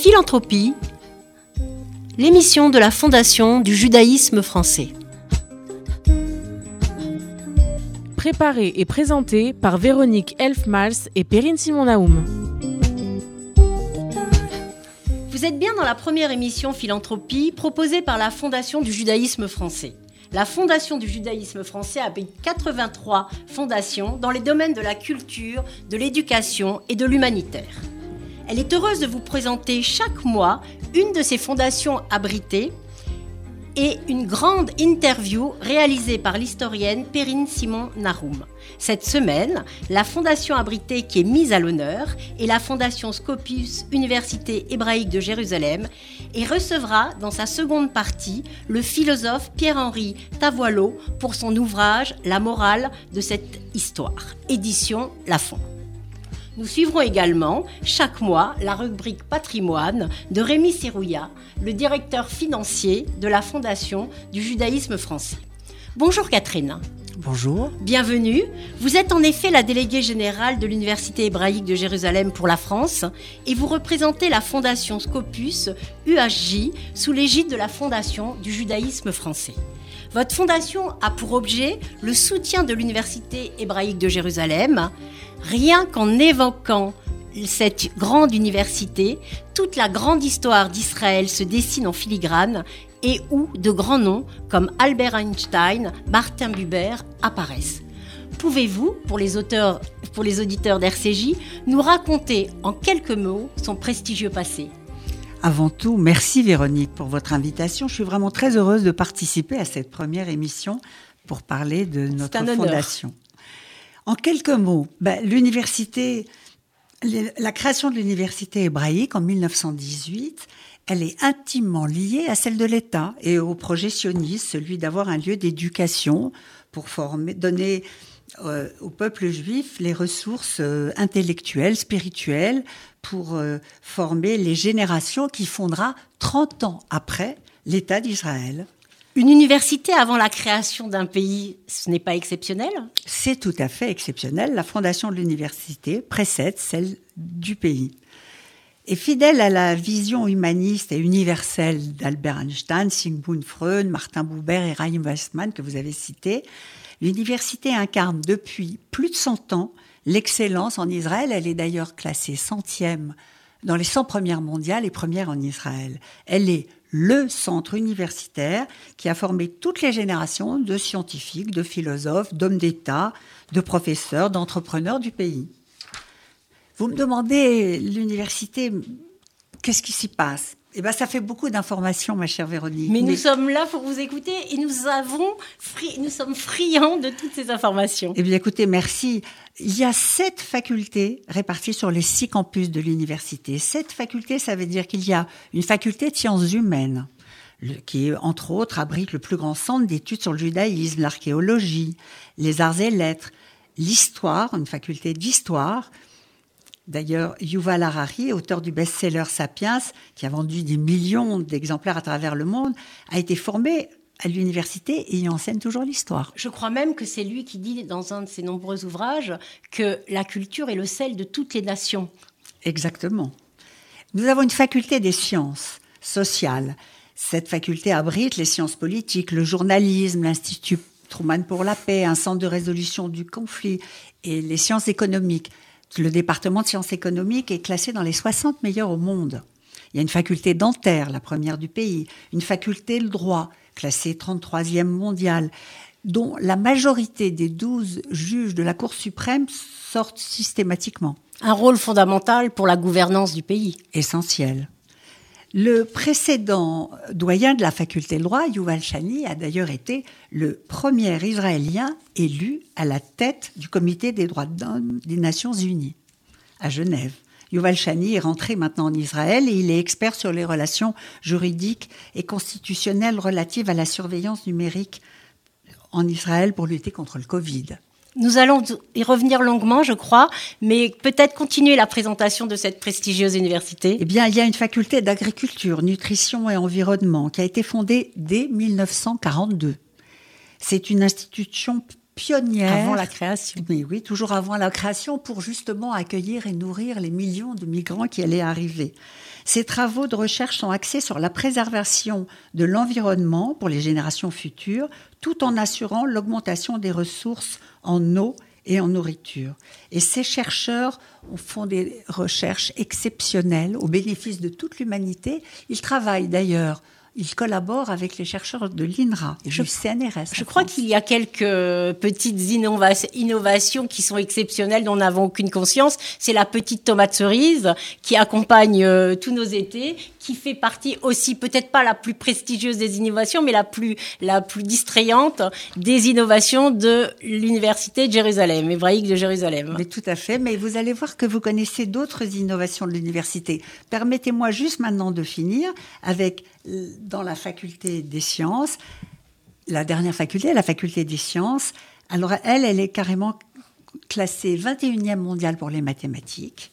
Philanthropie, l'émission de la Fondation du judaïsme français. Préparée et présentée par Véronique Elfmals et Perrine Simon-Naoum. Vous êtes bien dans la première émission Philanthropie proposée par la Fondation du judaïsme français. La Fondation du judaïsme français a 83 fondations dans les domaines de la culture, de l'éducation et de l'humanitaire. Elle est heureuse de vous présenter chaque mois une de ces fondations abritées et une grande interview réalisée par l'historienne Perrine Simon Naroum. Cette semaine, la fondation abritée qui est mise à l'honneur est la fondation Scopus Université hébraïque de Jérusalem et recevra dans sa seconde partie le philosophe Pierre-Henri Tavoileau pour son ouvrage La morale de cette histoire, édition Lafond. Nous suivrons également chaque mois la rubrique patrimoine de Rémi Serrouillat, le directeur financier de la Fondation du judaïsme français. Bonjour Catherine. Bonjour. Bienvenue. Vous êtes en effet la déléguée générale de l'Université hébraïque de Jérusalem pour la France et vous représentez la Fondation Scopus UHJ sous l'égide de la Fondation du judaïsme français. Votre fondation a pour objet le soutien de l'Université hébraïque de Jérusalem, Rien qu'en évoquant cette grande université, toute la grande histoire d'Israël se dessine en filigrane et où de grands noms comme Albert Einstein, Martin Buber apparaissent. Pouvez-vous, pour les pour les auditeurs d'RCJ, nous raconter en quelques mots son prestigieux passé? Avant tout, merci Véronique pour votre invitation. Je suis vraiment très heureuse de participer à cette première émission pour parler de notre fondation. En quelques mots, ben, l'université, la création de l'université hébraïque en 1918, elle est intimement liée à celle de l'État et au projet sioniste, celui d'avoir un lieu d'éducation pour former, donner euh, au peuple juif les ressources euh, intellectuelles, spirituelles, pour euh, former les générations qui fondera 30 ans après l'État d'Israël. Une université avant la création d'un pays, ce n'est pas exceptionnel? C'est tout à fait exceptionnel. La fondation de l'université précède celle du pays. Et fidèle à la vision humaniste et universelle d'Albert Einstein, Sigmund Freud, Martin Buber et Chaim Weizmann que vous avez cités, l'université incarne depuis plus de 100 ans l'excellence en Israël. Elle est d'ailleurs classée centième dans les 100 premières mondiales et première en Israël. Elle est le centre universitaire qui a formé toutes les générations de scientifiques, de philosophes, d'hommes d'État, de professeurs, d'entrepreneurs du pays. Vous me demandez, l'université, qu'est-ce qui s'y passe? Eh ben, ça fait beaucoup d'informations, ma chère Véronique. Mais, nous sommes là pour vous écouter et nous avons, nous sommes friands de toutes ces informations. Eh bien, écoutez, merci. Il y a sept facultés réparties sur les six campus de l'université. Sept facultés, ça veut dire qu'il y a une faculté de sciences humaines, qui, entre autres, abrite le plus grand centre d'études sur le judaïsme, l'archéologie, les arts et lettres, l'histoire, une faculté d'histoire, D'ailleurs, Yuval Harari, auteur du best-seller Sapiens, qui a vendu des millions d'exemplaires à travers le monde, a été formé à l'université et il enseigne toujours l'histoire. Je crois même que c'est lui qui dit dans un de ses nombreux ouvrages que la culture est le sel de toutes les nations. Exactement. Nous avons une faculté des sciences sociales. Cette faculté abrite les sciences politiques, le journalisme, l'Institut Truman pour la paix, un centre de résolution du conflit et les sciences économiques. Le département de sciences économiques est classé dans les 60 meilleurs au monde. Il y a une faculté dentaire, la première du pays, une faculté de droit, classée 33e mondiale, dont la majorité des 12 juges de la Cour suprême sortent systématiquement. Un rôle fondamental pour la gouvernance du pays. Essentiel. Le précédent doyen de la faculté de droit, Yuval Shani, a d'ailleurs été le premier Israélien élu à la tête du comité des droits de l'homme des Nations Unies à Genève. Yuval Shani est rentré maintenant en Israël et il est expert sur les relations juridiques et constitutionnelles relatives à la surveillance numérique en Israël pour lutter contre le Covid. Nous allons y revenir longuement, je crois, mais peut-être continuer la présentation de cette prestigieuse université. Eh bien, il y a une faculté d'agriculture, nutrition et environnement qui a été fondée dès 1942. C'est une institution pionnière. Avant la création. Mais oui, toujours avant la création, pour justement accueillir et nourrir les millions de migrants qui allaient arriver. Ces travaux de recherche sont axés sur la préservation de l'environnement pour les générations futures, tout en assurant l'augmentation des ressources en eau et en nourriture. Et ces chercheurs font des recherches exceptionnelles au bénéfice de toute l'humanité. Ils travaillent d'ailleurs il collabore avec les chercheurs de l'INRA et du CNRS. Je crois qu'il y a quelques petites innovations qui sont exceptionnelles dont nous n'avons aucune conscience. C'est la petite tomate cerise qui accompagne euh, tous nos étés, qui fait partie aussi peut-être pas la plus prestigieuse des innovations, mais la plus la plus distrayante des innovations de l'université de Jérusalem, hébraïque de Jérusalem. Mais tout à fait. Mais vous allez voir que vous connaissez d'autres innovations de l'université. Permettez-moi juste maintenant de finir avec dans la faculté des sciences, la dernière faculté, la faculté des sciences. Alors elle, elle est carrément classée 21e mondiale pour les mathématiques.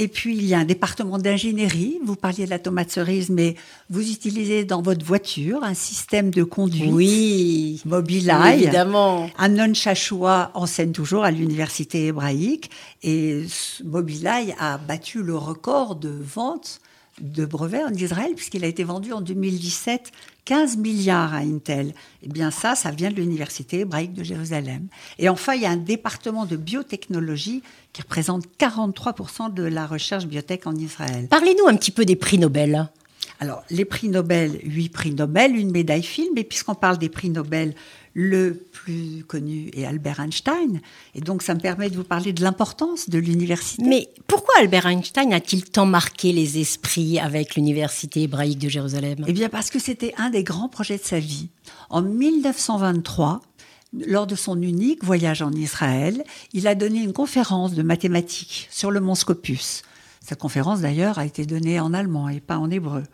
Et puis, il y a un département d'ingénierie. Vous parliez de la tomate cerise, mais vous utilisez dans votre voiture un système de conduite. Oui. Mobileye. évidemment. Amnon Chachoua enseigne toujours à l'université hébraïque. Et Mobileye a battu le record de vente de brevets en Israël, puisqu'il a été vendu en 2017 15 milliards à Intel. Eh bien ça, ça vient de l'Université hébraïque de Jérusalem. Et enfin, il y a un département de biotechnologie qui représente 43% de la recherche biotech en Israël. Parlez-nous un petit peu des prix Nobel. Alors, les prix Nobel, huit prix Nobel, une médaille film, et puisqu'on parle des prix Nobel, le plus connu est Albert Einstein. Et donc, ça me permet de vous parler de l'importance de l'université. Mais pourquoi Albert Einstein a-t-il tant marqué les esprits avec l'université hébraïque de Jérusalem? Eh bien, parce que c'était un des grands projets de sa vie. En 1923, lors de son unique voyage en Israël, il a donné une conférence de mathématiques sur le mont Scopus. Cette conférence, d'ailleurs, a été donnée en allemand et pas en hébreu.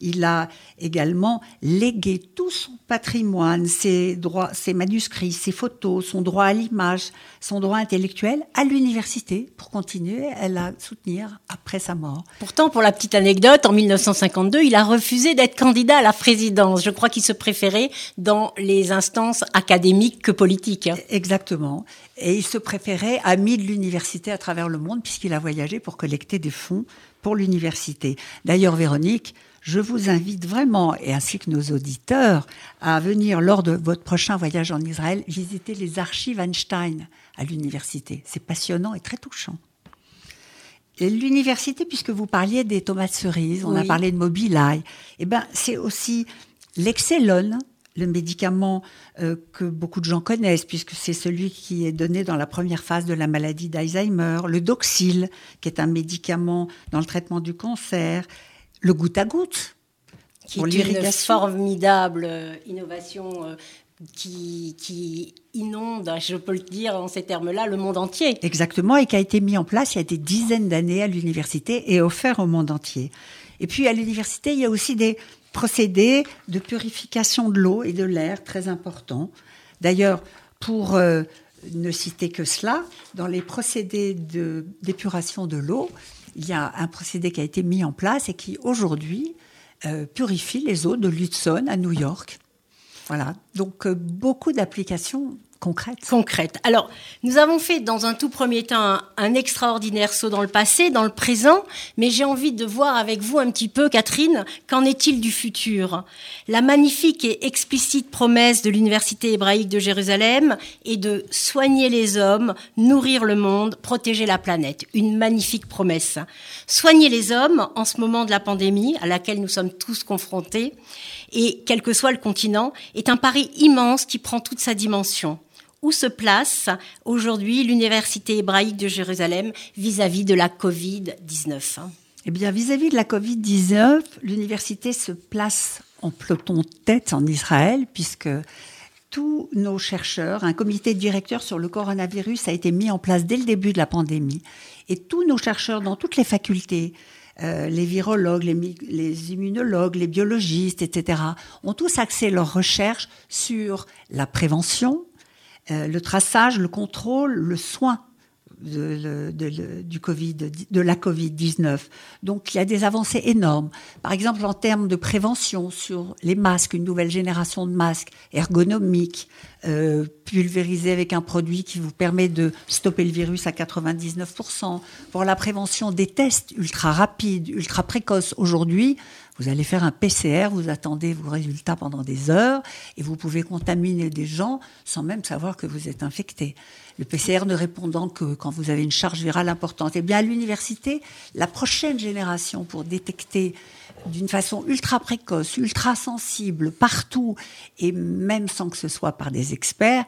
Il a également légué tout son patrimoine, ses droits, ses manuscrits, ses photos, son droit à l'image, son droit intellectuel à l'université pour continuer à la soutenir après sa mort. Pourtant, pour la petite anecdote, en 1952, il a refusé d'être candidat à la présidence. Je crois qu'il se préférait dans les instances académiques que politiques. Exactement. Et il se préférait ami de l'université à travers le monde puisqu'il a voyagé pour collecter des fonds pour l'université. D'ailleurs, Véronique, je vous invite vraiment, et ainsi que nos auditeurs, à venir lors de votre prochain voyage en Israël visiter les archives Einstein à l'université. C'est passionnant et très touchant. L'université, puisque vous parliez des tomates cerises, on a parlé de Mobileye, eh ben, c'est aussi l'excellone, le médicament euh, que beaucoup de gens connaissent, puisque c'est celui qui est donné dans la première phase de la maladie d'Alzheimer, le Doxil, qui est un médicament dans le traitement du cancer, le goutte à goutte. Qui est une formidable euh, innovation euh, qui, qui, inonde, je peux le dire en ces termes-là, le monde entier. Exactement, et qui a été mis en place il y a des dizaines d'années à l'université et offert au monde entier. Et puis à l'université, il y a aussi des procédés de purification de l'eau et de l'air très importants. D'ailleurs, pour euh, ne citer que cela, dans les procédés d'épuration de l'eau, il y a un procédé qui a été mis en place et qui aujourd'hui euh, purifie les eaux de l'Hudson à New York. Voilà, donc euh, beaucoup d'applications concrètes. Concrètes. Alors, nous avons fait dans un tout premier temps un, extraordinaire saut dans le passé, dans le présent, mais j'ai envie de voir avec vous un petit peu, Catherine, qu'en est-il du futur? La magnifique et explicite promesse de l'Université hébraïque de Jérusalem est de soigner les hommes, nourrir le monde, protéger la planète. Une magnifique promesse. Soigner les hommes en ce moment de la pandémie à laquelle nous sommes tous confrontés, et quel que soit le continent, est un pari immense qui prend toute sa dimension où se place aujourd'hui l'Université hébraïque de Jérusalem vis-à-vis de la Covid-19 Eh bien, vis-à-vis de la Covid-19, l'université se place en peloton tête en Israël, puisque tous nos chercheurs, un comité de directeurs sur le coronavirus a été mis en place dès le début de la pandémie, et tous nos chercheurs dans toutes les facultés, euh, les virologues, les, les, immunologues, les biologistes, etc., ont tous axé leurs recherches sur la prévention, le traçage, le contrôle, le soin de, COVID, de la Covid-19. Donc il y a des avancées énormes. Par exemple, en termes de prévention sur les masques, une nouvelle génération de masques ergonomiques, euh, pulvérisés avec un produit qui vous permet de stopper le virus à 99%. Pour la prévention des tests ultra rapides, ultra précoces. Aujourd'hui, vous allez faire un PCR, vous attendez vos résultats pendant des heures et vous pouvez contaminer des gens sans même savoir que vous êtes infecté. Le PCR ne répondant que quand vous avez une charge virale importante. Eh bien, à l'université, la prochaine génération pour détecter d'une façon ultra précoce, ultra sensible, partout, et même sans que ce soit par des experts,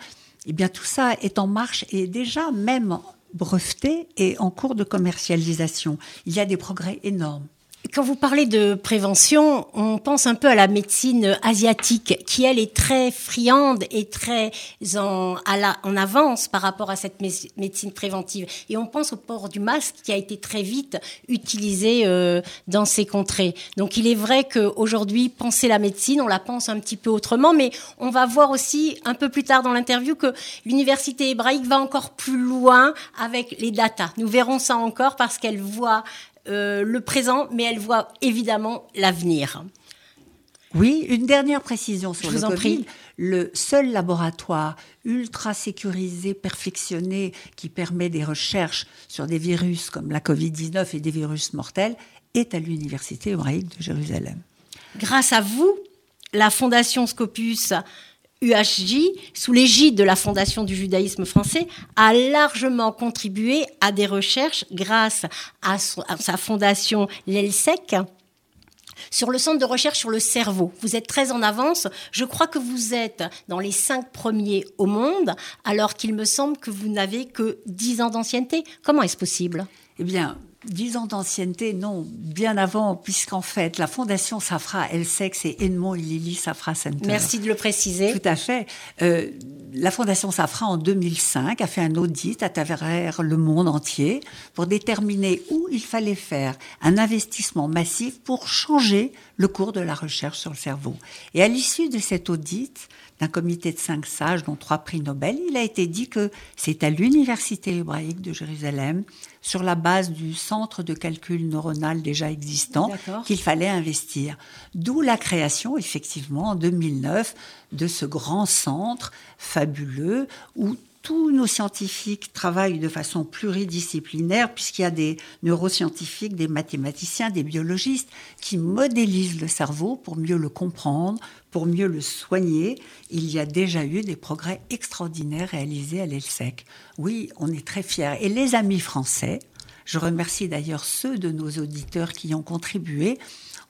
eh bien, tout ça est en marche et déjà même breveté et en cours de commercialisation. Il y a des progrès énormes. Quand vous parlez de prévention, on pense un peu à la médecine asiatique, qui elle est très friande et très en, avance par rapport à cette médecine préventive. Et on pense au port du masque qui a été très vite utilisé euh, dans ces contrées. Donc il est vrai qu'aujourd'hui, penser la médecine, on la pense un petit peu autrement, mais on va voir aussi un peu plus tard dans l'interview que l'université hébraïque va encore plus loin avec les datas. Nous verrons ça encore parce qu'elle voit euh, le présent, mais elle voit évidemment l'avenir. Oui, une dernière précision sur le Covid. Le seul laboratoire ultra sécurisé, perfectionné, qui permet des recherches sur des virus comme la Covid-19 et des virus mortels est à l'Université hébraïque de Jérusalem. Grâce à vous, la Fondation Scopus UHJ, sous l'égide de la Fondation du judaïsme français, a largement contribué à des recherches grâce à, sa fondation l'ELSEC sur le centre de recherche sur le cerveau. Vous êtes très en avance. Je crois que vous êtes dans les cinq premiers au monde, alors qu'il me semble que vous n'avez que dix ans d'ancienneté. Comment est-ce possible? Eh bien, Dix ans d'ancienneté, non, bien avant, puisqu'en fait, la fondation Safra, Elsec, c'est Edmond et Lily Safra Center. Merci de le préciser. Tout à fait. Euh, la fondation Safra, en 2005, a fait un audit à travers le monde entier pour déterminer où il fallait faire un investissement massif pour changer le cours de la recherche sur le cerveau. Et à l'issue de cet audit, d'un comité de cinq sages, dont trois prix Nobel, il a été dit que c'est à l'Université hébraïque de Jérusalem, sur la base du centre de calcul neuronal déjà existant, qu'il fallait investir. D'où la création, effectivement, en 2009, de ce grand centre fabuleux où tous nos scientifiques travaillent de façon pluridisciplinaire, puisqu'il y a des neuroscientifiques, des mathématiciens, des biologistes qui modélisent le cerveau pour mieux le comprendre, pour mieux le soigner. Il y a déjà eu des progrès extraordinaires réalisés à l'ELSEC. Oui, on est très fiers. Et les amis français, je remercie d'ailleurs ceux de nos auditeurs qui ont contribué,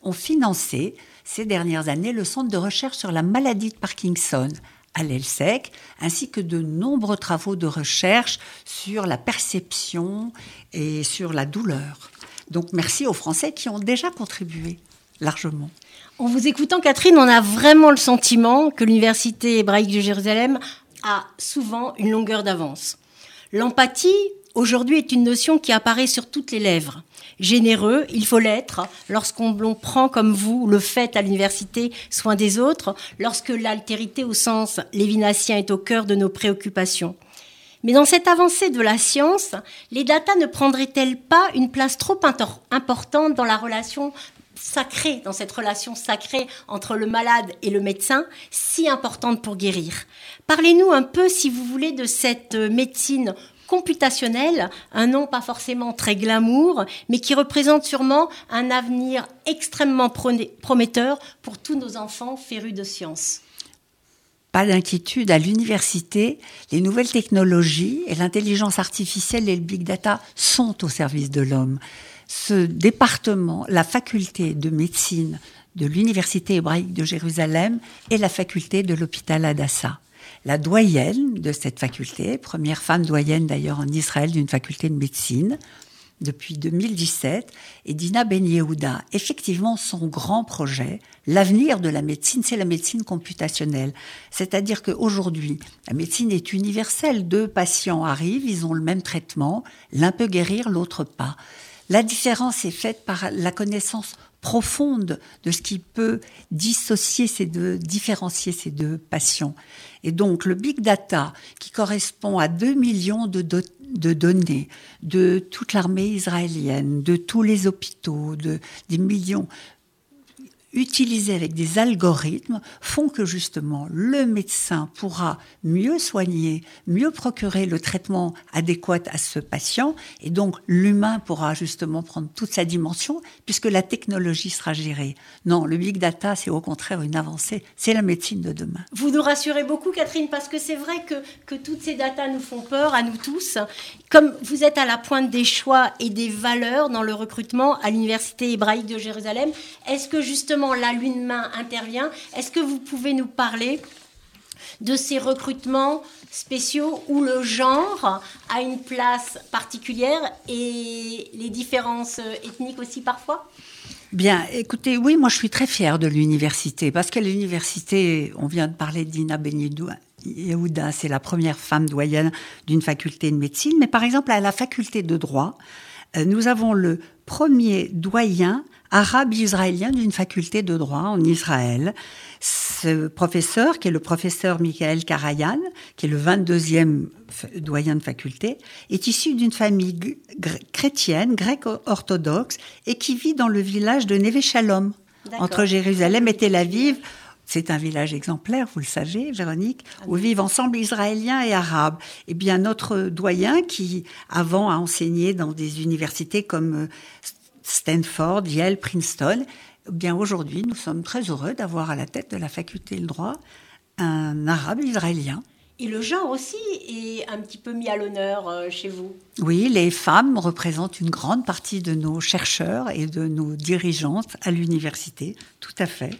ont financé ces dernières années le centre de recherche sur la maladie de Parkinson à l'ELSEC, ainsi que de nombreux travaux de recherche sur la perception et sur la douleur. Donc merci aux Français qui ont déjà contribué largement. En vous écoutant, Catherine, on a vraiment le sentiment que l'Université hébraïque de Jérusalem a souvent une longueur d'avance. L'empathie, aujourd'hui, est une notion qui apparaît sur toutes les lèvres généreux, il faut l'être lorsqu'on prend comme vous le fait à l'université soin des autres, lorsque l'altérité au sens lévinassien est au cœur de nos préoccupations. Mais dans cette avancée de la science, les datas ne prendraient-elles pas une place trop importante dans la relation sacrée, dans cette relation sacrée entre le malade et le médecin, si importante pour guérir? Parlez-nous un peu, si vous voulez, de cette médecine computationnel, un nom pas forcément très glamour, mais qui représente sûrement un avenir extrêmement prometteur pour tous nos enfants férus de science. Pas d'inquiétude, à l'université, les nouvelles technologies et l'intelligence artificielle et le big data sont au service de l'homme. Ce département, la faculté de médecine de l'Université hébraïque de Jérusalem et la faculté de l'hôpital Adassa la doyenne de cette faculté, première femme doyenne d'ailleurs en Israël d'une faculté de médecine depuis 2017, et Dina Ben Yehuda. Effectivement, son grand projet, l'avenir de la médecine, c'est la médecine computationnelle. C'est-à-dire qu'aujourd'hui, la médecine est universelle. Deux patients arrivent, ils ont le même traitement, l'un peut guérir, l'autre pas. La différence est faite par la connaissance profonde de ce qui peut dissocier ces deux, différencier ces deux passions. Et donc le big data, qui correspond à 2 millions de, de données de toute l'armée israélienne, de tous les hôpitaux, de des millions utilisés avec des algorithmes font que justement le médecin pourra mieux soigner, mieux procurer le traitement adéquat à ce patient et donc l'humain pourra justement prendre toute sa dimension puisque la technologie sera gérée. Non, le big data c'est au contraire une avancée, c'est la médecine de demain. Vous nous rassurez beaucoup Catherine parce que c'est vrai que, que toutes ces datas nous font peur à nous tous. Comme vous êtes à la pointe des choix et des valeurs dans le recrutement à l'université hébraïque de Jérusalem, est-ce que justement la lune main intervient. Est-ce que vous pouvez nous parler de ces recrutements spéciaux où le genre a une place particulière et les différences ethniques aussi parfois? Bien, écoutez, oui, moi je suis très fière de l'université parce que l'université, on vient de parler d'Ina. Yehuda, c'est la première femme doyenne d'une faculté de médecine, mais par exemple à la faculté de droit, euh, nous avons le premier doyen arabe-israélien d'une faculté de droit en Israël. Ce professeur, qui est le professeur Michael Karayan, qui est le 22e doyen de faculté, est issu d'une famille chrétienne, grecque-orthodoxe, et qui vit dans le village de Neve Shalom, entre Jérusalem et Tel Aviv. C'est un village exemplaire, vous le savez, Véronique, où vivent ensemble Israéliens et Arabes. Eh bien, notre doyen, qui avant a enseigné dans des universités comme Stanford, Yale, Princeton. Eh bien aujourd'hui, nous sommes très heureux d'avoir à la tête de la faculté de droit un arabe israélien. Et le genre aussi est un petit peu mis à l'honneur euh, chez vous. Oui, les femmes représentent une grande partie de nos chercheurs et de nos dirigeantes à l'université, tout à fait.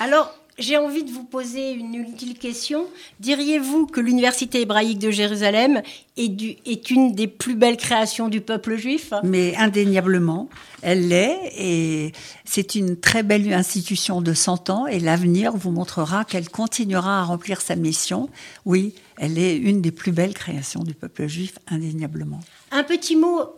Alors, j'ai envie de vous poser une utile question. Diriez-vous que l'Université hébraïque de Jérusalem est, une des plus belles créations du peuple juif? Mais indéniablement, elle l'est et c'est une très belle institution de 100 ans et l'avenir vous montrera qu'elle continuera à remplir sa mission. Oui, elle est une des plus belles créations du peuple juif, indéniablement. Un petit mot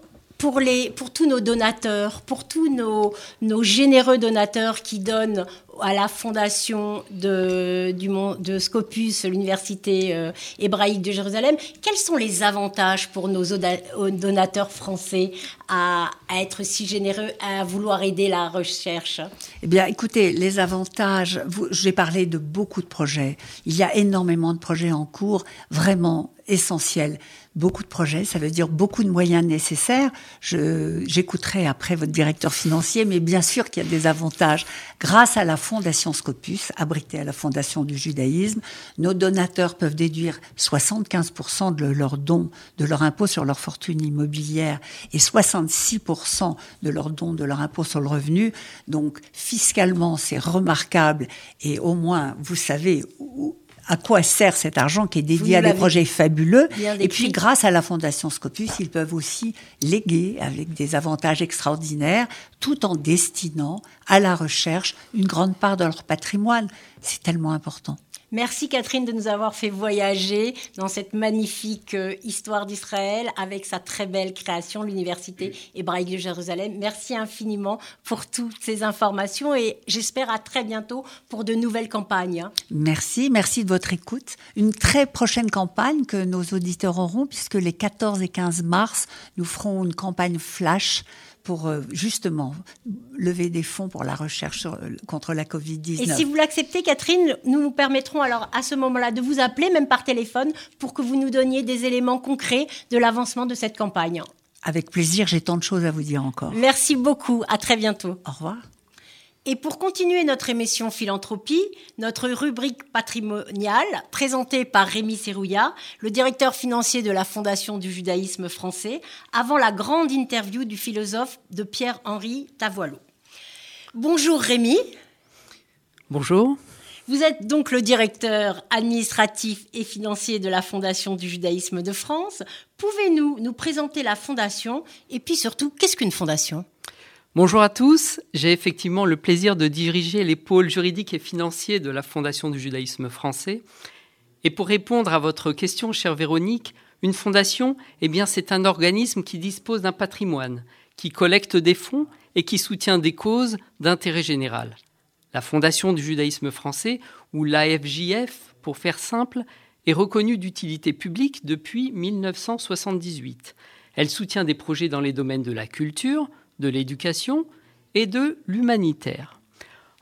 pour, tous nos donateurs, pour tous nos, généreux donateurs qui donnent à la fondation de Scopus, l'université euh, hébraïque de Jérusalem, quels sont les avantages pour nos donateurs français à, à, être si généreux, à vouloir aider la recherche? Eh bien, écoutez, les avantages, j'ai parlé de beaucoup de projets. Il y a énormément de projets en cours, vraiment essentiels beaucoup de projets, ça veut dire beaucoup de moyens nécessaires. J'écouterai après votre directeur financier, mais bien sûr qu'il y a des avantages. Grâce à la Fondation Scopus, abritée à la Fondation du judaïsme, nos donateurs peuvent déduire 75% de leurs dons, de leur impôt sur leur fortune immobilière et 66% de leurs dons de leur impôt sur le revenu. Donc fiscalement, c'est remarquable et au moins, vous savez où, à quoi sert cet argent qui est dédié à des projets fabuleux. Et puis, grâce à la Fondation Scopus, ils peuvent aussi léguer avec des avantages extraordinaires, tout en destinant à la recherche une grande part de leur patrimoine. C'est tellement important. Merci Catherine de nous avoir fait voyager dans cette magnifique euh, histoire d'Israël avec sa très belle création, l'Université hébraïque de Jérusalem. Merci infiniment pour toutes ces informations et j'espère à très bientôt pour de nouvelles campagnes. Merci, merci de votre écoute. Une très prochaine campagne que nos auditeurs auront puisque les 14 et 15 mars, nous ferons une campagne flash pour euh, justement lever des fonds pour la recherche contre la Covid-19. Et si vous l'acceptez, Catherine, nous nous permettrons alors à ce moment-là de vous appeler, même par téléphone, pour que vous nous donniez des éléments concrets de l'avancement de cette campagne. Avec plaisir, j'ai tant de choses à vous dire encore. Merci beaucoup, à très bientôt. Au revoir. Et pour continuer notre émission Philanthropie, notre rubrique patrimoniale, présentée par Rémi Serrouillat, le directeur financier de la Fondation du judaïsme français, avant la grande interview du philosophe de Pierre-Henri Tavoilot. Bonjour Rémi. Bonjour. Vous êtes donc le directeur administratif et financier de la Fondation du judaïsme de France. Pouvez-nous nous présenter la fondation et puis surtout, qu'est-ce qu'une fondation? Bonjour à tous. J'ai effectivement le plaisir de diriger les pôles juridiques et financiers de la Fondation du judaïsme français. Et pour répondre à votre question, chère Véronique, une fondation, eh bien, c'est un organisme qui dispose d'un patrimoine, qui collecte des fonds et qui soutient des causes d'intérêt général. La Fondation du judaïsme français, ou l'AFJF pour faire simple, est reconnue d'utilité publique depuis 1978. Elle soutient des projets dans les domaines de la culture, de l'éducation et de l'humanitaire.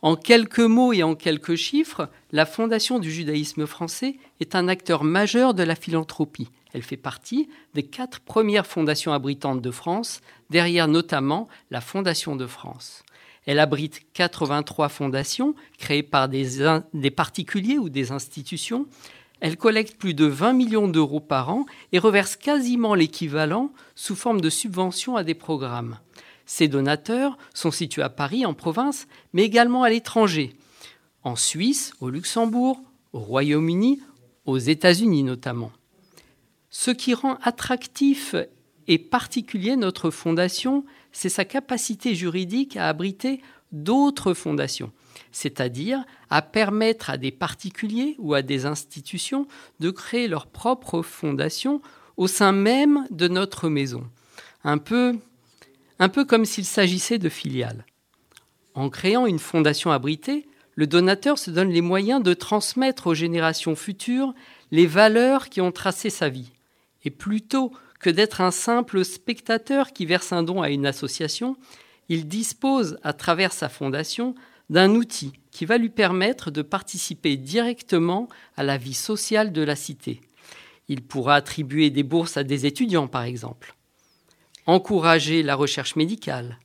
En quelques mots et en quelques chiffres, la Fondation du judaïsme français est un acteur majeur de la philanthropie. Elle fait partie des quatre premières fondations abritantes de France, derrière notamment la Fondation de France. Elle abrite 83 fondations créées par des, particuliers ou des institutions. Elle collecte plus de 20 millions d'euros par an et reverse quasiment l'équivalent sous forme de subventions à des programmes. Ces donateurs sont situés à Paris, en province, mais également à l'étranger, en Suisse, au Luxembourg, au Royaume-Uni, aux États-Unis notamment. Ce qui rend attractif et particulier notre fondation, c'est sa capacité juridique à abriter d'autres fondations, c'est-à-dire à permettre à des particuliers ou à des institutions de créer leur propre fondation au sein même de notre maison. Un peu, un peu comme s'il s'agissait de filiales. En créant une fondation abritée, le donateur se donne les moyens de transmettre aux générations futures les valeurs qui ont tracé sa vie. Et plutôt que d'être un simple spectateur qui verse un don à une association, il dispose, à travers sa fondation, d'un outil qui va lui permettre de participer directement à la vie sociale de la cité. Il pourra attribuer des bourses à des étudiants, par exemple, encourager la recherche médicale,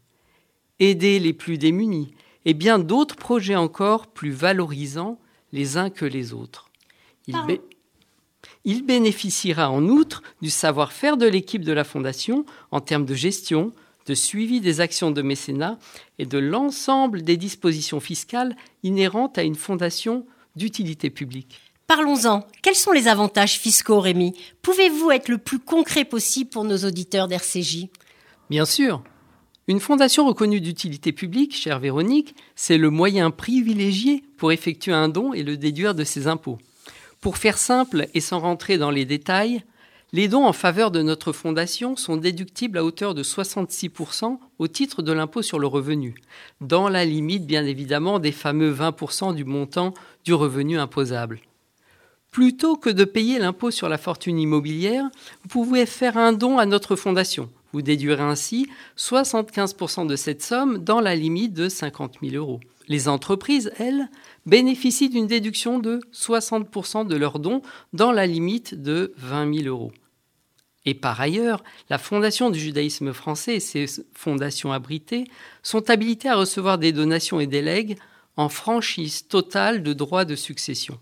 aider les plus démunis, et bien d'autres projets encore plus valorisants les uns que les autres. Il, il bénéficiera en outre du savoir-faire de l'équipe de la Fondation en termes de gestion, de suivi des actions de mécénat et de l'ensemble des dispositions fiscales inhérentes à une fondation d'utilité publique. Parlons-en. Quels sont les avantages fiscaux, Rémi? Pouvez-vous être le plus concret possible pour nos auditeurs d'RCJ Bien sûr. Une fondation reconnue d'utilité publique, chère Véronique, c'est le moyen privilégié pour effectuer un don et le déduire de ses impôts. Pour faire simple et sans rentrer dans les détails, les dons en faveur de notre fondation sont déductibles à hauteur de 66% au titre de l'impôt sur le revenu, dans la limite bien évidemment des fameux 20% du montant du revenu imposable. Plutôt que de payer l'impôt sur la fortune immobilière, vous pouvez faire un don à notre fondation. Vous déduirez ainsi 75% de cette somme dans la limite de 50 000 euros. Les entreprises, elles, bénéficient d'une déduction de 60% de leurs dons dans la limite de 20 000 euros. Et par ailleurs, la Fondation du judaïsme français et ses fondations abritées sont habilitées à recevoir des donations et des legs en franchise totale de droits de succession.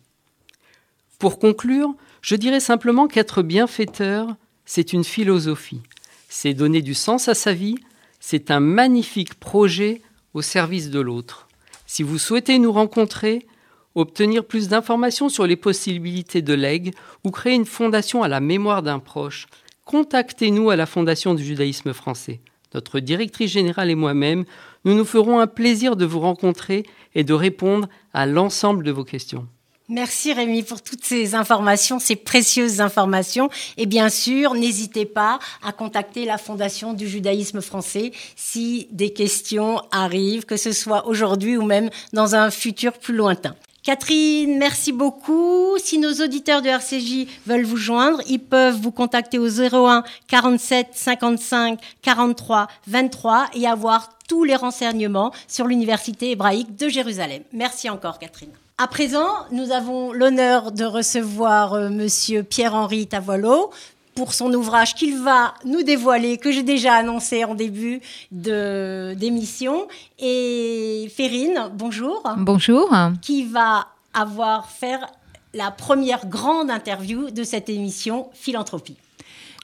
Pour conclure, je dirais simplement qu'être bienfaiteur, c'est une philosophie. C'est donner du sens à sa vie, c'est un magnifique projet au service de l'autre. Si vous souhaitez nous rencontrer, obtenir plus d'informations sur les possibilités de legs ou créer une fondation à la mémoire d'un proche, contactez-nous à la Fondation du judaïsme français. Notre directrice générale et moi-même, nous nous ferons un plaisir de vous rencontrer et de répondre à l'ensemble de vos questions. Merci Rémi pour toutes ces informations, ces précieuses informations. Et bien sûr, n'hésitez pas à contacter la Fondation du judaïsme français si des questions arrivent, que ce soit aujourd'hui ou même dans un futur plus lointain. Catherine, merci beaucoup. Si nos auditeurs de RCJ veulent vous joindre, ils peuvent vous contacter au 01 47 55 43 23 et avoir tous les renseignements sur l'Université hébraïque de Jérusalem. Merci encore, Catherine. À présent, nous avons l'honneur de recevoir euh, Monsieur Pierre-Henri Tavoileau pour son ouvrage qu'il va nous dévoiler, que j'ai déjà annoncé en début d'émission. Et Férine, bonjour. Bonjour. Qui va avoir faire la première grande interview de cette émission Philanthropie.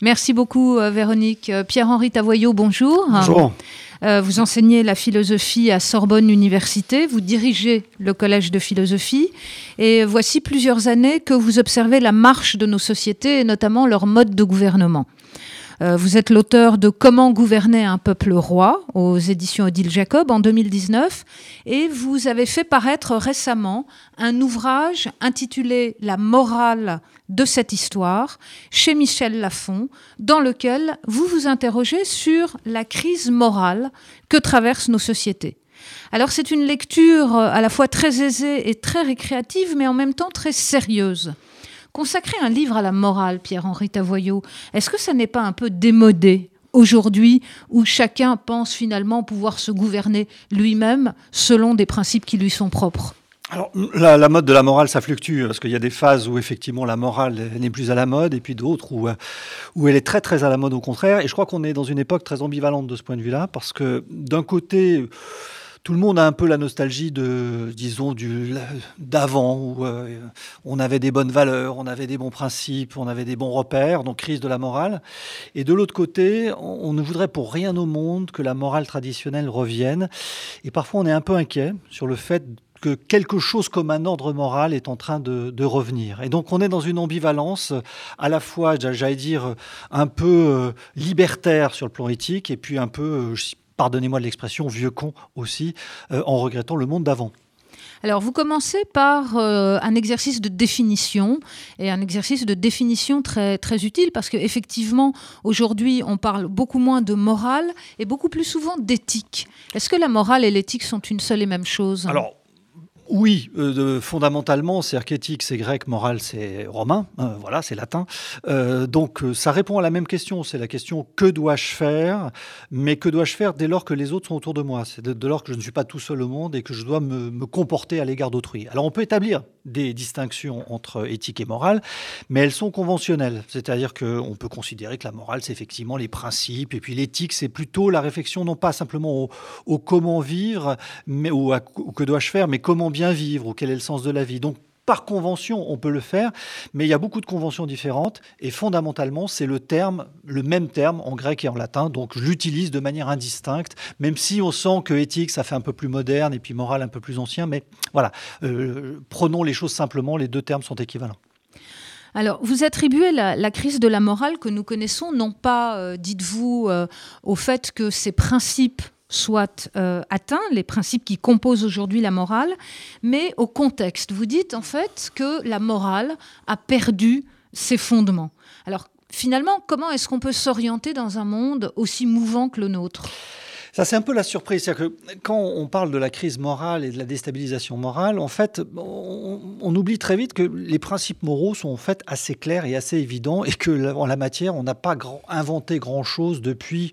Merci beaucoup, euh, Véronique. Euh, Pierre-Henri Tavoyot, bonjour. Bonjour. Euh, vous enseignez la philosophie à Sorbonne Université, vous dirigez le collège de philosophie et voici plusieurs années que vous observez la marche de nos sociétés et notamment leur mode de gouvernement. Euh, vous êtes l'auteur de Comment gouverner un peuple roi aux éditions Odile Jacob en 2019 et vous avez fait paraître récemment un ouvrage intitulé La morale de cette histoire chez Michel Lafon, dans lequel vous vous interrogez sur la crise morale que traversent nos sociétés. Alors c'est une lecture à la fois très aisée et très récréative, mais en même temps très sérieuse. Consacrer un livre à la morale, Pierre-Henri Tavoyot, est-ce que ça n'est pas un peu démodé aujourd'hui où chacun pense finalement pouvoir se gouverner lui-même selon des principes qui lui sont propres? Alors, la, mode de la morale, ça fluctue, parce qu'il y a des phases où effectivement la morale n'est plus à la mode, et puis d'autres où, où elle est très très à la mode au contraire. Et je crois qu'on est dans une époque très ambivalente de ce point de vue-là, parce que d'un côté, tout le monde a un peu la nostalgie de, disons, du, d'avant, où euh, on avait des bonnes valeurs, on avait des bons principes, on avait des bons repères, donc crise de la morale. Et de l'autre côté, on, ne voudrait pour rien au monde que la morale traditionnelle revienne. Et parfois, on est un peu inquiet sur le fait que quelque chose comme un ordre moral est en train de, de, revenir. Et donc on est dans une ambivalence à la fois, j'allais dire, un peu euh, libertaire sur le plan éthique et puis un peu, euh, pardonnez-moi de l'expression, vieux con aussi, euh, en regrettant le monde d'avant. Alors, vous commencez par euh, un exercice de définition et un exercice de définition très, très utile parce qu'effectivement, aujourd'hui, on parle beaucoup moins de morale et beaucoup plus souvent d'éthique. Est-ce que la morale et l'éthique sont une seule et même chose? Alors, oui, euh, fondamentalement, c'est archétique, c'est grec, moral, c'est romain, euh, voilà, c'est latin. Euh, donc ça répond à la même question, c'est la question que dois-je faire, mais que dois-je faire dès lors que les autres sont autour de moi, c'est dès lors que je ne suis pas tout seul au monde et que je dois me, comporter à l'égard d'autrui. Alors on peut établir des distinctions entre éthique et morale, mais elles sont conventionnelles. C'est-à-dire qu'on peut considérer que la morale, c'est effectivement les principes, et puis l'éthique, c'est plutôt la réflexion non pas simplement au, comment vivre, mais ou, que dois-je faire, mais comment bien vivre, ou quel est le sens de la vie. Donc par convention, on peut le faire, mais il y a beaucoup de conventions différentes et fondamentalement, c'est le terme, le même terme en grec et en latin, donc je l'utilise de manière indistincte, même si on sent que éthique, ça fait un peu plus moderne et puis morale un peu plus ancien, mais voilà, euh, prenons les choses simplement, les deux termes sont équivalents. Alors, vous attribuez la, crise de la morale que nous connaissons, non pas, euh, dites-vous, euh, au fait que ces principes soient euh, atteints, les principes qui composent aujourd'hui la morale, mais au contexte. Vous dites en fait que la morale a perdu ses fondements. Alors finalement, comment est-ce qu'on peut s'orienter dans un monde aussi mouvant que le nôtre? Ça, c'est un peu la surprise. C'est-à-dire que quand on parle de la crise morale et de la déstabilisation morale, en fait, on, oublie très vite que les principes moraux sont en fait assez clairs et assez évidents et que en la matière, on n'a pas inventé grand-chose depuis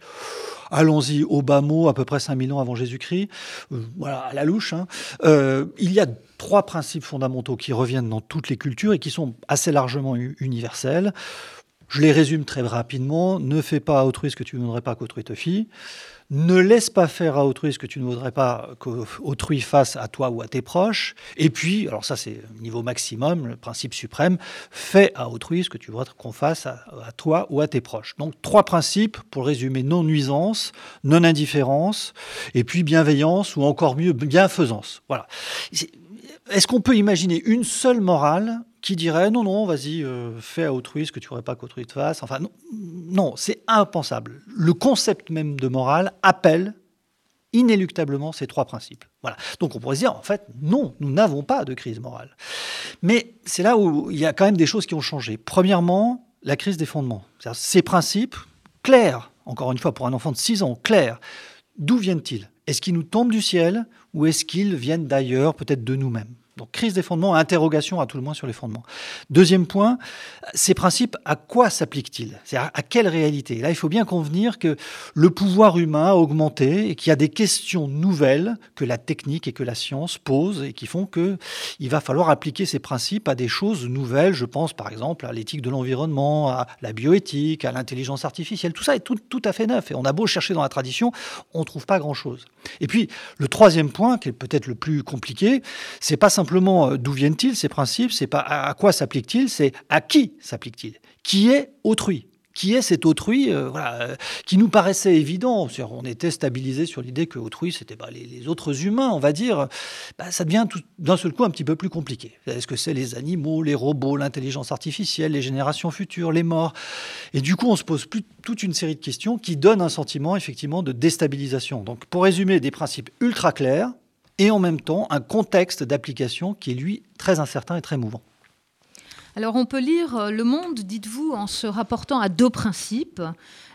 allons-y, au bas mot, à peu près 5000 ans avant Jésus-Christ, euh, voilà, à la louche. Hein. Euh, il y a trois principes fondamentaux qui reviennent dans toutes les cultures et qui sont assez largement universels. Je les résume très rapidement. Ne fais pas à autrui ce que tu ne voudrais pas qu'autrui te fît. Ne laisse pas faire à autrui ce que tu ne voudrais pas qu'autrui fasse à toi ou à tes proches. Et puis, alors ça c'est niveau maximum, le principe suprême, fais à autrui ce que tu voudrais qu'on fasse à, toi ou à tes proches. Donc trois principes, pour résumer, non-nuisance, non-indifférence, et puis bienveillance, ou encore mieux, bienfaisance. Voilà. Est-ce qu'on peut imaginer une seule morale qui dirait non, non, vas-y, euh, fais à autrui ce que tu ne voudrais pas qu'autrui te fasse. Enfin, non, non c'est impensable. Le concept même de morale appelle inéluctablement ces trois principes. Voilà. Donc on pourrait se dire, en fait, non, nous n'avons pas de crise morale. Mais c'est là où il y a quand même des choses qui ont changé. Premièrement, la crise des fondements. Ces principes, clairs, encore une fois, pour un enfant de 6 ans, clairs, d'où viennent-ils? Est-ce qu'ils nous tombent du ciel ou est-ce qu'ils viennent d'ailleurs, peut-être de nous-mêmes? Donc crise des fondements, interrogation à tout le moins sur les fondements. Deuxième point, ces principes, à quoi s'appliquent-ils? C'est-à-dire à quelle réalité? Là, il faut bien convenir que le pouvoir humain a augmenté et qu'il y a des questions nouvelles que la technique et que la science posent et qui font que il va falloir appliquer ces principes à des choses nouvelles. Je pense par exemple à l'éthique de l'environnement, à la bioéthique, à l'intelligence artificielle. Tout ça est tout, tout à fait neuf et on a beau chercher dans la tradition, on ne trouve pas grand-chose. Et puis le troisième point, qui est peut-être le plus compliqué, c'est pas simplement simplement euh, d'où viennent-ils ces principes, c'est pas à quoi s'appliquent-ils, c'est à qui s'appliquent-ils? Qui est autrui? Qui est cet autrui euh, voilà, qui nous paraissait évident? On était stabilisé sur l'idée que autrui, c'était bah, les, autres humains, on va dire. Bah, ça devient d'un seul coup un petit peu plus compliqué. Est-ce que c'est les animaux, les robots, l'intelligence artificielle, les générations futures, les morts? Et du coup, on se pose plus, toute une série de questions qui donnent un sentiment effectivement de déstabilisation. Donc, pour résumer, des principes ultra clairs et en même temps un contexte d'application qui est lui très incertain et très mouvant. Alors on peut lire euh, Le Monde, dites-vous, en se rapportant à deux principes.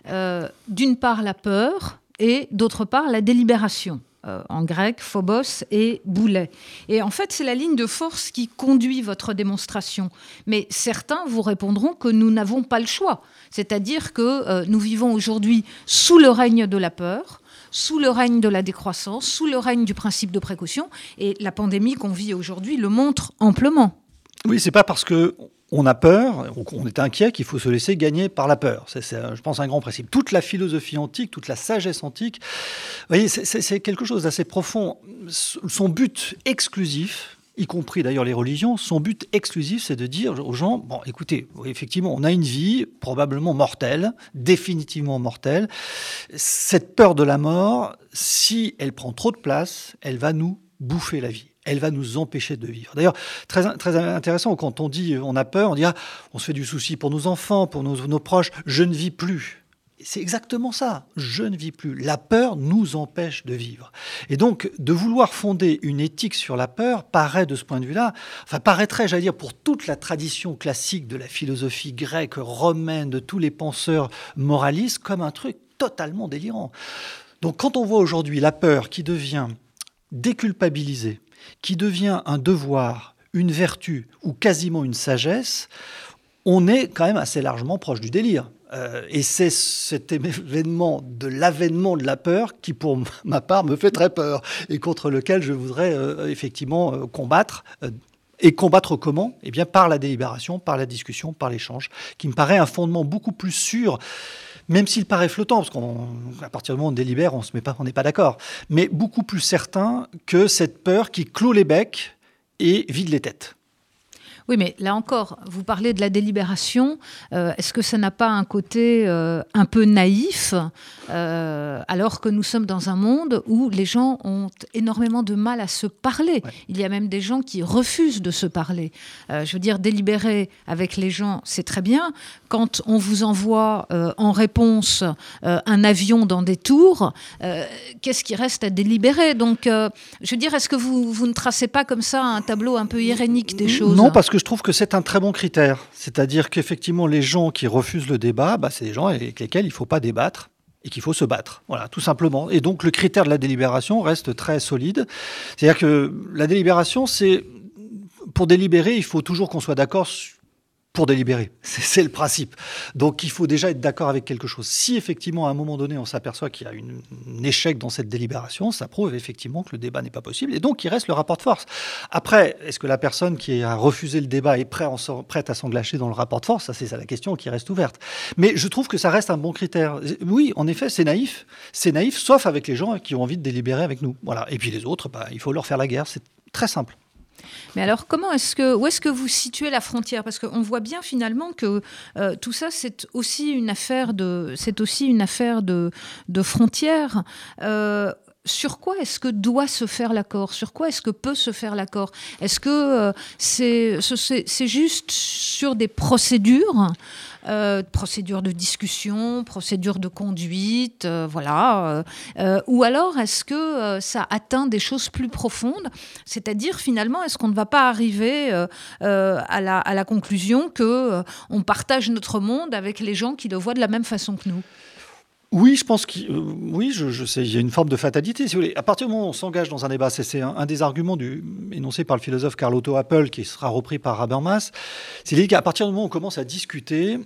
Euh, d'une part la peur et d'autre part la délibération. Euh, en grec, phobos et boulet. Et en fait, c'est la ligne de force qui conduit votre démonstration. Mais certains vous répondront que nous n'avons pas le choix. C'est-à-dire que nous vivons aujourd'hui sous le règne de la peur, sous le règne de la décroissance, sous le règne du principe de précaution. Et la pandémie qu'on vit aujourd'hui le montre amplement. Oui, c'est pas parce que on a peur, on est inquiet qu'il faut se laisser gagner par la peur. C'est, je pense, un grand principe. Toute la philosophie antique, toute la sagesse antique, vous voyez, c'est quelque chose d'assez profond. Son but exclusif, y compris d'ailleurs les religions, son but exclusif, c'est de dire aux gens, bon, écoutez, effectivement, on a une vie probablement mortelle, définitivement mortelle. Cette peur de la mort, si elle prend trop de place, elle va nous bouffer la vie. Elle va nous empêcher de vivre. D'ailleurs, très, très intéressant, quand on dit on a peur, on dit ah, on se fait du souci pour nos enfants, pour nos, nos proches, je ne vis plus c'est exactement ça. Je ne vis plus. La peur nous empêche de vivre. Et donc, de vouloir fonder une éthique sur la peur paraît, de ce point de vue-là, enfin, paraîtrait, j'allais dire, pour toute la tradition classique de la philosophie grecque, romaine, de tous les penseurs moralistes, comme un truc totalement délirant. Donc, quand on voit aujourd'hui la peur qui devient déculpabilisée, qui devient un devoir, une vertu ou quasiment une sagesse, on est quand même assez largement proche du délire. Euh, et c'est cet événement de l'avènement de la peur qui, pour ma part, me fait très peur et contre lequel je voudrais euh, effectivement euh, combattre. et combattre comment? Eh bien, par la délibération, par la discussion, par l'échange, qui me paraît un fondement beaucoup plus sûr même s'il paraît flottant, parce qu'à partir du moment où on délibère, on n'est pas d'accord, mais beaucoup plus certain que cette peur qui clôt les becs et vide les têtes. Oui, mais là encore, vous parlez de la délibération. Euh, est-ce que ça n'a pas un côté euh, un peu naïf, euh, alors que nous sommes dans un monde où les gens ont énormément de mal à se parler? Il y a même des gens qui refusent de se parler. je veux dire, délibérer avec les gens, c'est très bien. Quand on vous envoie en réponse un avion dans des tours, qu'est-ce qui reste à délibérer? Donc, je veux dire, est-ce que vous, vous ne tracez pas comme ça un tableau un peu irénique des choses? Non, parce que je trouve que c'est un très bon critère. C'est-à-dire qu'effectivement, les gens qui refusent le débat, bah, c'est des gens avec lesquels il ne faut pas débattre et qu'il faut se battre. Voilà, tout simplement. Et donc, le critère de la délibération reste très solide. C'est-à-dire que la délibération, c'est pour délibérer, il faut toujours qu'on soit d'accord pour délibérer. C'est le principe. Donc il faut déjà être d'accord avec quelque chose. Si effectivement à un moment donné on s'aperçoit qu'il y a une, un échec dans cette délibération, ça prouve effectivement que le débat n'est pas possible et donc il reste le rapport de force. Après, est-ce que la personne qui a refusé le débat est prête à s'englacher dans le rapport de force? Ça c'est la question qui reste ouverte. Mais je trouve que ça reste un bon critère. Oui, en effet, c'est naïf. C'est naïf, sauf avec les gens qui ont envie de délibérer avec nous. Voilà. Et puis les autres, bah, il faut leur faire la guerre. C'est très simple. Mais alors, comment est-ce que, où est-ce que vous situez la frontière? Parce qu'on voit bien finalement que euh, tout ça, c'est aussi une affaire de, c'est aussi une affaire de, frontières. Euh, sur quoi est-ce que doit se faire l'accord? Sur quoi est-ce que peut se faire l'accord? Est-ce que euh, c'est, juste sur des procédures euh, procédure de discussion, procédure de conduite, euh, voilà. Ou alors est-ce que ça atteint des choses plus profondes? C'est-à-dire finalement, est-ce qu'on ne va pas arriver à la, à, la, conclusion que on partage notre monde avec les gens qui le voient de la même façon que nous? Oui, je pense qu'il oui, je, sais, il y a une forme de fatalité. À partir du moment où on s'engage dans un débat, c'est un, des arguments du, énoncé par le philosophe Carl Otto Apple, qui sera repris par Habermas, c'est qu'à partir du moment où on commence à discuter,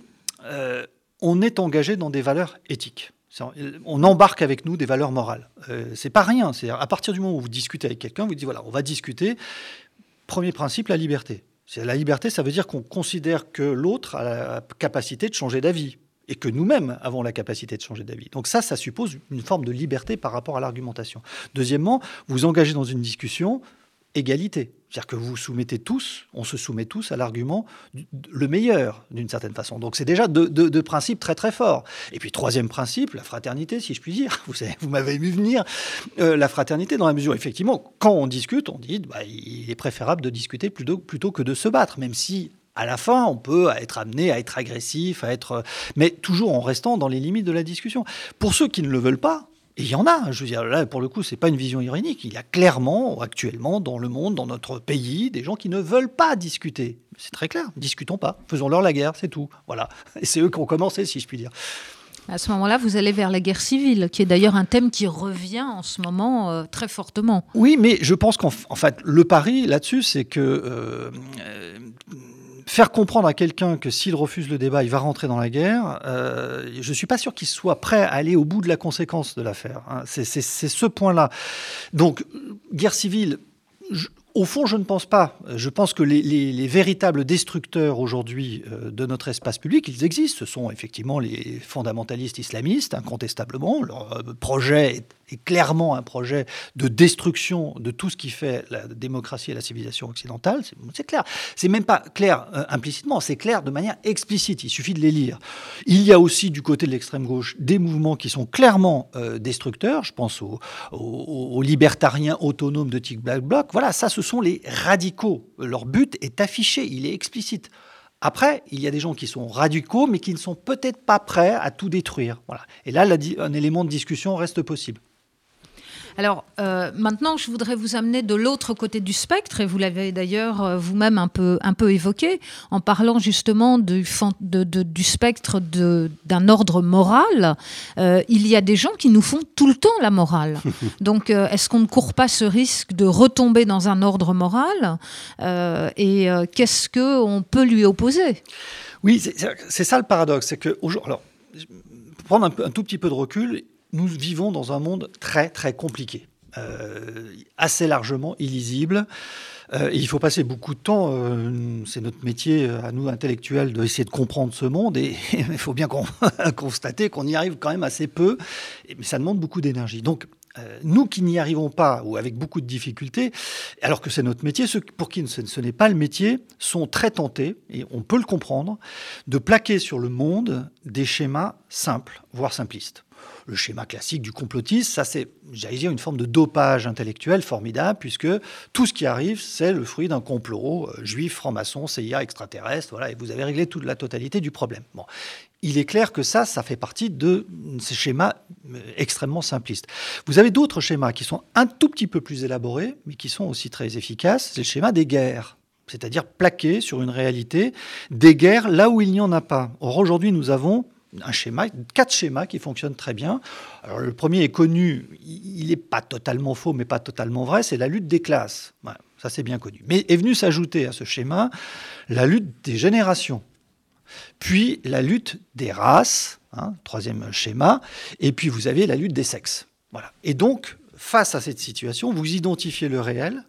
euh, on est engagé dans des valeurs éthiques. On embarque avec nous des valeurs morales. Euh, c'est pas rien. À partir du moment où vous discutez avec quelqu'un, vous dites voilà, on va discuter. Premier principe, la liberté. La liberté, ça veut dire qu'on considère que l'autre a la capacité de changer d'avis et que nous-mêmes avons la capacité de changer d'avis. Donc ça, ça suppose une forme de liberté par rapport à l'argumentation. Deuxièmement, vous engagez dans une discussion, égalité. C'est-à-dire que vous soumettez tous, on se soumet tous à l'argument le meilleur, d'une certaine façon. Donc c'est déjà deux, principes très très forts. Et puis troisième principe, la fraternité, si je puis dire. Vous, m'avez vu venir. Euh, la fraternité, dans la mesure, effectivement, quand on discute, on dit bah, il est préférable de discuter plutôt, plutôt que de se battre, même si à la fin, on peut être amené à être agressif, à être, mais toujours en restant dans les limites de la discussion. Pour ceux qui ne le veulent pas, et il y en a, je veux dire, là, pour le coup, c'est pas une vision irénique. Il y a clairement, actuellement, dans le monde, dans notre pays, des gens qui ne veulent pas discuter. C'est très clair. Discutons pas. Faisons-leur la guerre, c'est tout. Voilà. Et c'est eux qui ont commencé, si je puis dire. À ce moment-là, vous allez vers la guerre civile, qui est d'ailleurs un thème qui revient en ce moment euh, très fortement. Oui, mais je pense qu'en fait, le pari là-dessus, c'est que euh, faire comprendre à quelqu'un que s'il refuse le débat, il va rentrer dans la guerre, euh, je ne suis pas sûr qu'il soit prêt à aller au bout de la conséquence de l'affaire. Hein. C'est ce point-là. Donc, guerre civile, au fond, je ne pense pas. Je pense que les, véritables destructeurs aujourd'hui euh, de notre espace public, ils existent. Ce sont effectivement les fondamentalistes islamistes, incontestablement. Leur euh, projet est clairement un projet de destruction de tout ce qui fait la démocratie et la civilisation occidentale. C'est clair. C'est même pas clair euh, implicitement, c'est clair de manière explicite. Il suffit de les lire. Il y a aussi du côté de l'extrême gauche des mouvements qui sont clairement destructeurs. Je pense aux, aux, libertariens autonomes de Tic Black Bloc. Voilà, ça, ce sont les radicaux. Leur but est affiché, il est explicite. Après, il y a des gens qui sont radicaux, mais qui ne sont peut-être pas prêts à tout détruire. Et là, un élément de discussion reste possible. Alors euh, maintenant, je voudrais vous amener de l'autre côté du spectre, et vous l'avez d'ailleurs euh, vous-même un peu, un peu évoqué, en parlant justement du, du spectre d'un ordre moral. Euh, il y a des gens qui nous font tout le temps la morale. Donc est-ce qu'on ne court pas ce risque de retomber dans un ordre moral Et qu'est-ce qu'on peut lui opposer? Oui, c'est ça le paradoxe. C'est que, alors, pour prendre un, un tout petit peu de recul, nous vivons dans un monde très très compliqué, euh, assez largement illisible. Euh, il faut passer beaucoup de temps, euh, c'est notre métier à nous intellectuels d'essayer de comprendre ce monde et il faut bien constater qu'on y arrive quand même assez peu, mais ça demande beaucoup d'énergie. Donc nous qui n'y arrivons pas ou avec beaucoup de difficultés, alors que c'est notre métier, ceux pour qui ce n'est pas le métier sont très tentés, et on peut le comprendre, de plaquer sur le monde des schémas simples, voire simplistes le schéma classique du complotisme. Ça, c'est, j'allais dire, une forme de dopage intellectuel formidable, puisque tout ce qui arrive, c'est le fruit d'un complot euh, juif, franc-maçon, CIA, extraterrestre, voilà, et vous avez réglé toute la totalité du problème. Bon. Il est clair que ça, ça fait partie de ces schémas euh, extrêmement simplistes. Vous avez d'autres schémas qui sont un tout petit peu plus élaborés, mais qui sont aussi très efficaces. C'est le schéma des guerres c'est-à-dire plaqué sur une réalité des guerres là où il n'y en a pas. Or aujourd'hui, nous avons un schéma, quatre schémas qui fonctionnent très bien. Alors, le premier est connu, il n'est pas totalement faux, mais pas totalement vrai, c'est la lutte des classes. ça, c'est bien connu. Mais est venu s'ajouter à ce schéma la lutte des générations, puis la lutte des races, hein, troisième schéma, et puis vous avez la lutte des sexes. Voilà. Et donc, face à cette situation, vous identifiez le réel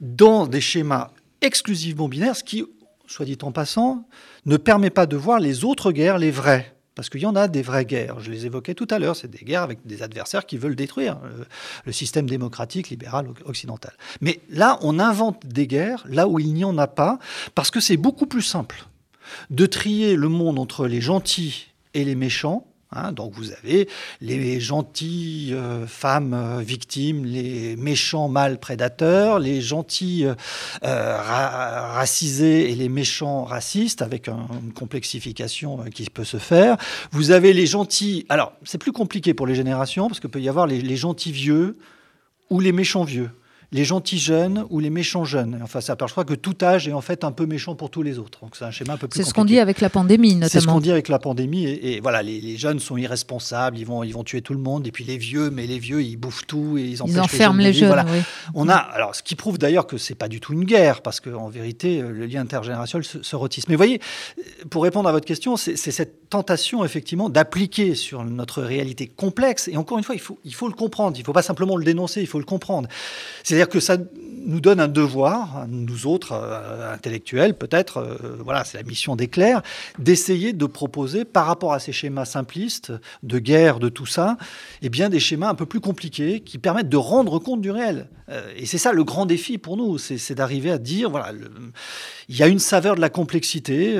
dans des schémas exclusivement binaires, ce qui, soit dit en passant, ne permet pas de voir les autres guerres, les vraies. Parce qu'il y en a des vraies guerres. Je les évoquais tout à l'heure. C'est des guerres avec des adversaires qui veulent détruire euh, le, système démocratique, libéral, occidental. Mais là, on invente des guerres là où il n'y en a pas, parce que c'est beaucoup plus simple de trier le monde entre les gentils et les méchants Hein, donc vous avez les gentilles euh, femmes euh, victimes, les méchants mâles prédateurs, les gentils euh, racisés et les méchants racistes, avec une complexification qui peut se faire. Vous avez les gentils. Alors c'est plus compliqué pour les générations parce qu'il peut y avoir les gentils vieux ou les méchants vieux les gentils jeunes ou les méchants jeunes. Enfin, ça s'aperçoit que tout âge est en fait un peu méchant pour tous les autres. Donc c'est un schéma un peu plus C'est ce qu'on dit avec la pandémie, notamment. C'est ce qu'on dit avec la pandémie. Et, voilà, les, jeunes sont irresponsables, ils vont, ils vont tuer tout le monde. Et puis les vieux, mais les vieux, ils bouffent tout et ils enferment les jeunes. On a, alors, ce qui prouve d'ailleurs que c'est pas du tout une guerre, parce qu'en vérité, le lien intergénérationnel se, se rôtisse. Mais vous voyez, pour répondre à votre question, c'est cette tentation effectivement d'appliquer sur notre réalité complexe. Et encore une fois, il faut, il faut le comprendre. Il ne faut pas simplement le dénoncer, il faut le comprendre. C'est-à-dire que ça nous donne un devoir, nous autres euh, intellectuels peut-être, euh, voilà, c'est la mission d'éclair, d'essayer de proposer par rapport à ces schémas simplistes de guerre, de tout ça, eh des schémas un peu plus compliqués qui permettent de rendre compte du réel. Euh, et c'est ça le grand défi pour nous, c'est d'arriver à dire, voilà, il y a une saveur de la complexité,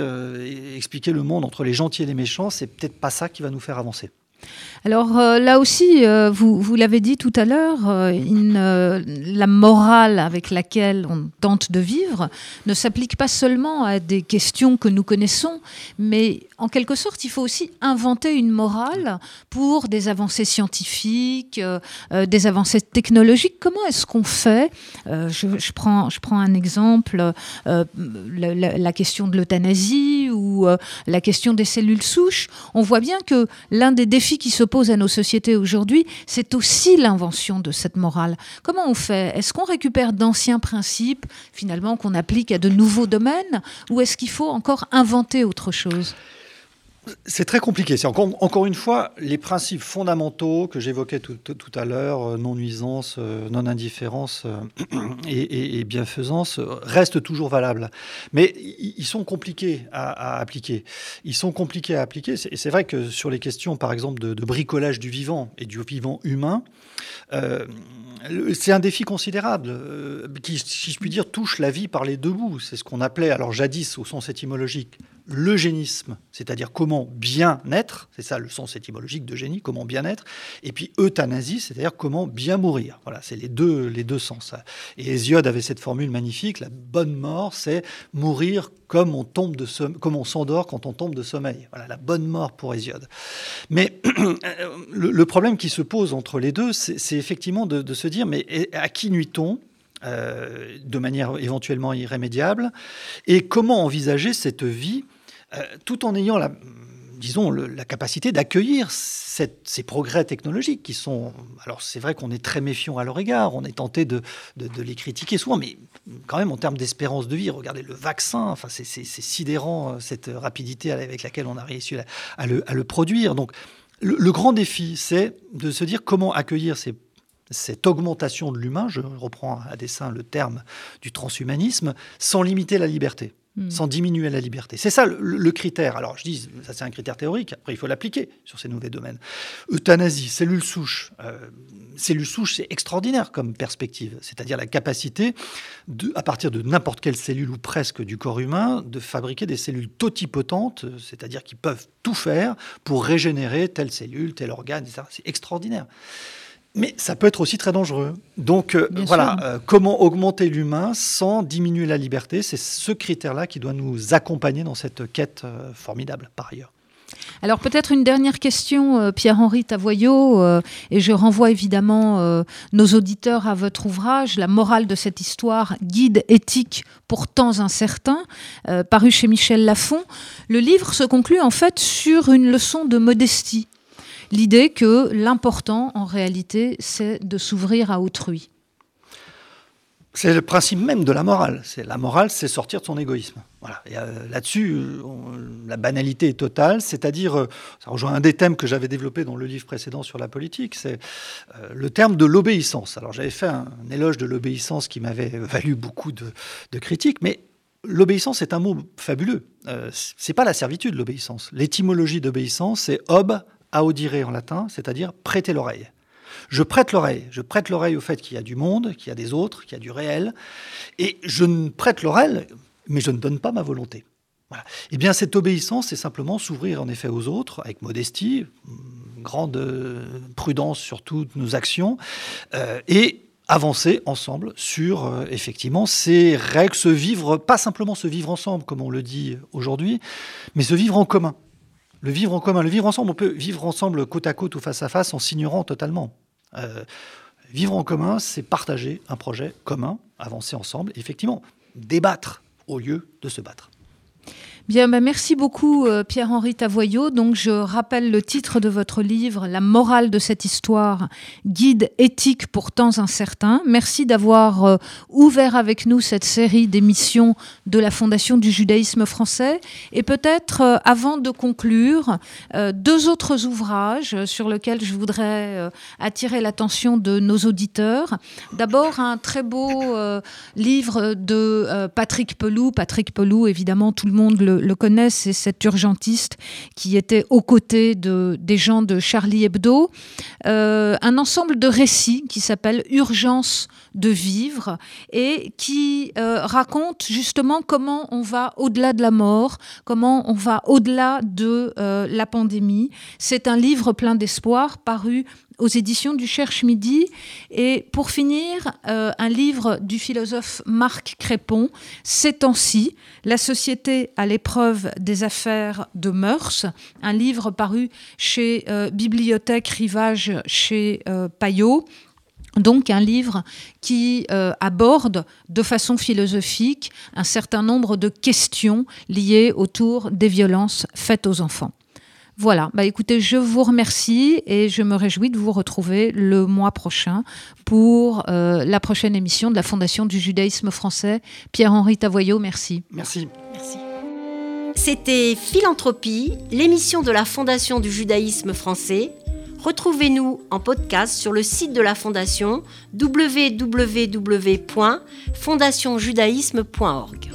expliquer le monde entre les gentils et les méchants, c'est peut-être pas ça qui va nous faire avancer. Alors euh, là aussi, euh, vous, l'avez dit tout à l'heure, euh, la morale avec laquelle on tente de vivre ne s'applique pas seulement à des questions que nous connaissons, mais en quelque sorte, il faut aussi inventer une morale pour des avancées scientifiques, des avancées technologiques. Comment est-ce qu'on fait je, prends, je prends un exemple, la, la, question de l'euthanasie ou la question des cellules souches. On voit bien que l'un des défis qui se à nos sociétés aujourd'hui, c'est aussi l'invention de cette morale. Comment on fait? Est-ce qu'on récupère d'anciens principes, finalement, qu'on applique à de nouveaux domaines, ou est-ce qu'il faut encore inventer autre chose? C'est très compliqué. C'est encore, encore, une fois les principes fondamentaux que j'évoquais tout, à l'heure, euh, non-nuisance, euh, non-indifférence euh, et, bienfaisance, restent toujours valables. Mais ils sont compliqués à, appliquer. Ils sont compliqués à appliquer. Et c'est vrai que sur les questions, par exemple, de, bricolage du vivant et du vivant humain, c'est un défi considérable qui, si je puis dire, touche la vie par les deux bouts. C'est ce qu'on appelait, alors jadis, au sens étymologique, l'eugénisme, c'est-à-dire comment bien être, c'est ça le sens étymologique de génie, comment bien être, et puis euthanasie, c'est-à-dire comment bien mourir. Voilà, c'est les deux, les deux sens. Et Hésiode avait cette formule magnifique, la bonne mort, c'est mourir comme on tombe de comme on s'endort quand on tombe de sommeil. Voilà, la bonne mort pour Hésiode. Mais le, problème qui se pose entre les deux, c'est effectivement de, se dire, mais à qui nuit-on euh, de manière éventuellement irrémédiable, et comment envisager cette vie tout en ayant la, disons, la capacité d'accueillir ces progrès technologiques qui sont. Alors, c'est vrai qu'on est très méfiant à leur égard, on est tenté de, les critiquer souvent, mais quand même, en termes d'espérance de vie, regardez le vaccin, enfin, c'est sidérant euh, cette rapidité avec laquelle on a réussi à, le, produire. Donc, le, grand défi, c'est de se dire comment accueillir cette augmentation de l'humain, je reprends à dessein le terme du transhumanisme, sans limiter la liberté. Hmm. sans diminuer la liberté. C'est ça le, critère. Alors je dis, ça c'est un critère théorique, après il faut l'appliquer sur ces nouveaux domaines. Euthanasie, cellule souche. Euh, cellule souche, c'est extraordinaire comme perspective, c'est-à-dire la capacité, de, à partir de n'importe quelle cellule ou presque du corps humain, de fabriquer des cellules totipotentes, c'est-à-dire qui peuvent tout faire pour régénérer telle cellule, tel organe, etc. C'est extraordinaire. Mais ça peut être aussi très dangereux. Donc euh, voilà, euh, comment augmenter l'humain sans diminuer la liberté? C'est ce critère-là qui doit nous accompagner dans cette quête euh, formidable, par ailleurs. Alors peut-être une dernière question, Pierre-Henri Tavoyot, et je renvoie évidemment nos auditeurs à votre ouvrage, La morale de cette histoire, guide éthique pour temps incertains, paru chez Michel Lafon. Le livre se conclut en fait sur une leçon de modestie l'idée que l'important, en réalité, c'est de s'ouvrir à autrui. C'est le principe même de la morale. C'est la morale, c'est sortir de son égoïsme. Voilà. Euh, là-dessus, la banalité est totale. C'est-à-dire, euh, ça rejoint un des thèmes que j'avais développé dans le livre précédent sur la politique, c'est euh, le terme de l'obéissance. Alors, j'avais fait un, éloge de l'obéissance qui m'avait valu beaucoup de, critiques, mais l'obéissance est un mot fabuleux. c'est pas la servitude, l'obéissance. L'étymologie d'obéissance, c'est ob audire en latin, c'est-à-dire prêter l'oreille. Je prête l'oreille. Je prête l'oreille au fait qu'il y a du monde, qu'il y a des autres, qu'il y a du réel. Et je ne prête l'oreille, mais je ne donne pas ma volonté. Eh bien, cette obéissance, c'est simplement s'ouvrir en effet aux autres, avec modestie, grande prudence sur toutes nos actions, euh, et avancer ensemble sur euh, effectivement ces règles, se vivre, pas simplement se vivre ensemble, comme on le dit aujourd'hui, mais se vivre en commun le vivre en commun, le vivre ensemble, on peut vivre ensemble côte à côte ou face à face en s'ignorant totalement. Euh, vivre en commun, c'est partager un projet commun, avancer ensemble, effectivement, débattre au lieu de se battre. Bien, bah, merci beaucoup euh, Pierre-Henri Tavoyot. Donc je rappelle le titre de votre livre, La morale de cette histoire, guide éthique pour temps incertains. Merci d'avoir euh, ouvert avec nous cette série d'émissions de la Fondation du judaïsme français. Et peut-être, euh, avant de conclure, deux autres ouvrages sur lesquels je voudrais attirer l'attention de nos auditeurs. D'abord, un très beau livre de Patrick Pelou. Patrick Pelou, évidemment, tout le monde le le, connaissent, c'est cet urgentiste qui était aux côtés de, des gens de Charlie Hebdo. Euh, un ensemble de récits qui s'appelle Urgence de vivre et qui euh, raconte justement comment on va au-delà de la mort, comment on va au-delà de euh, la pandémie. C'est un livre plein d'espoir paru aux éditions du Cherche Midi. Et pour finir, euh, un livre du philosophe Marc Crépon, Ces temps-ci, La société à l'épreuve des affaires de mœurs, un livre paru chez Bibliothèque Rivage chez euh, Payot. Donc un livre qui aborde de façon philosophique un certain nombre de questions liées autour des violences faites aux enfants. Voilà, bah écoutez, je vous remercie et je me réjouis de vous retrouver le mois prochain pour euh, la prochaine émission de la Fondation du judaïsme français. Pierre-Henri Tavoyot, merci. Merci. Merci. C'était Philanthropie, l'émission de la Fondation du judaïsme français. Retrouvez-nous en podcast sur le site de la Fondation www.fondationjudaïsme.org.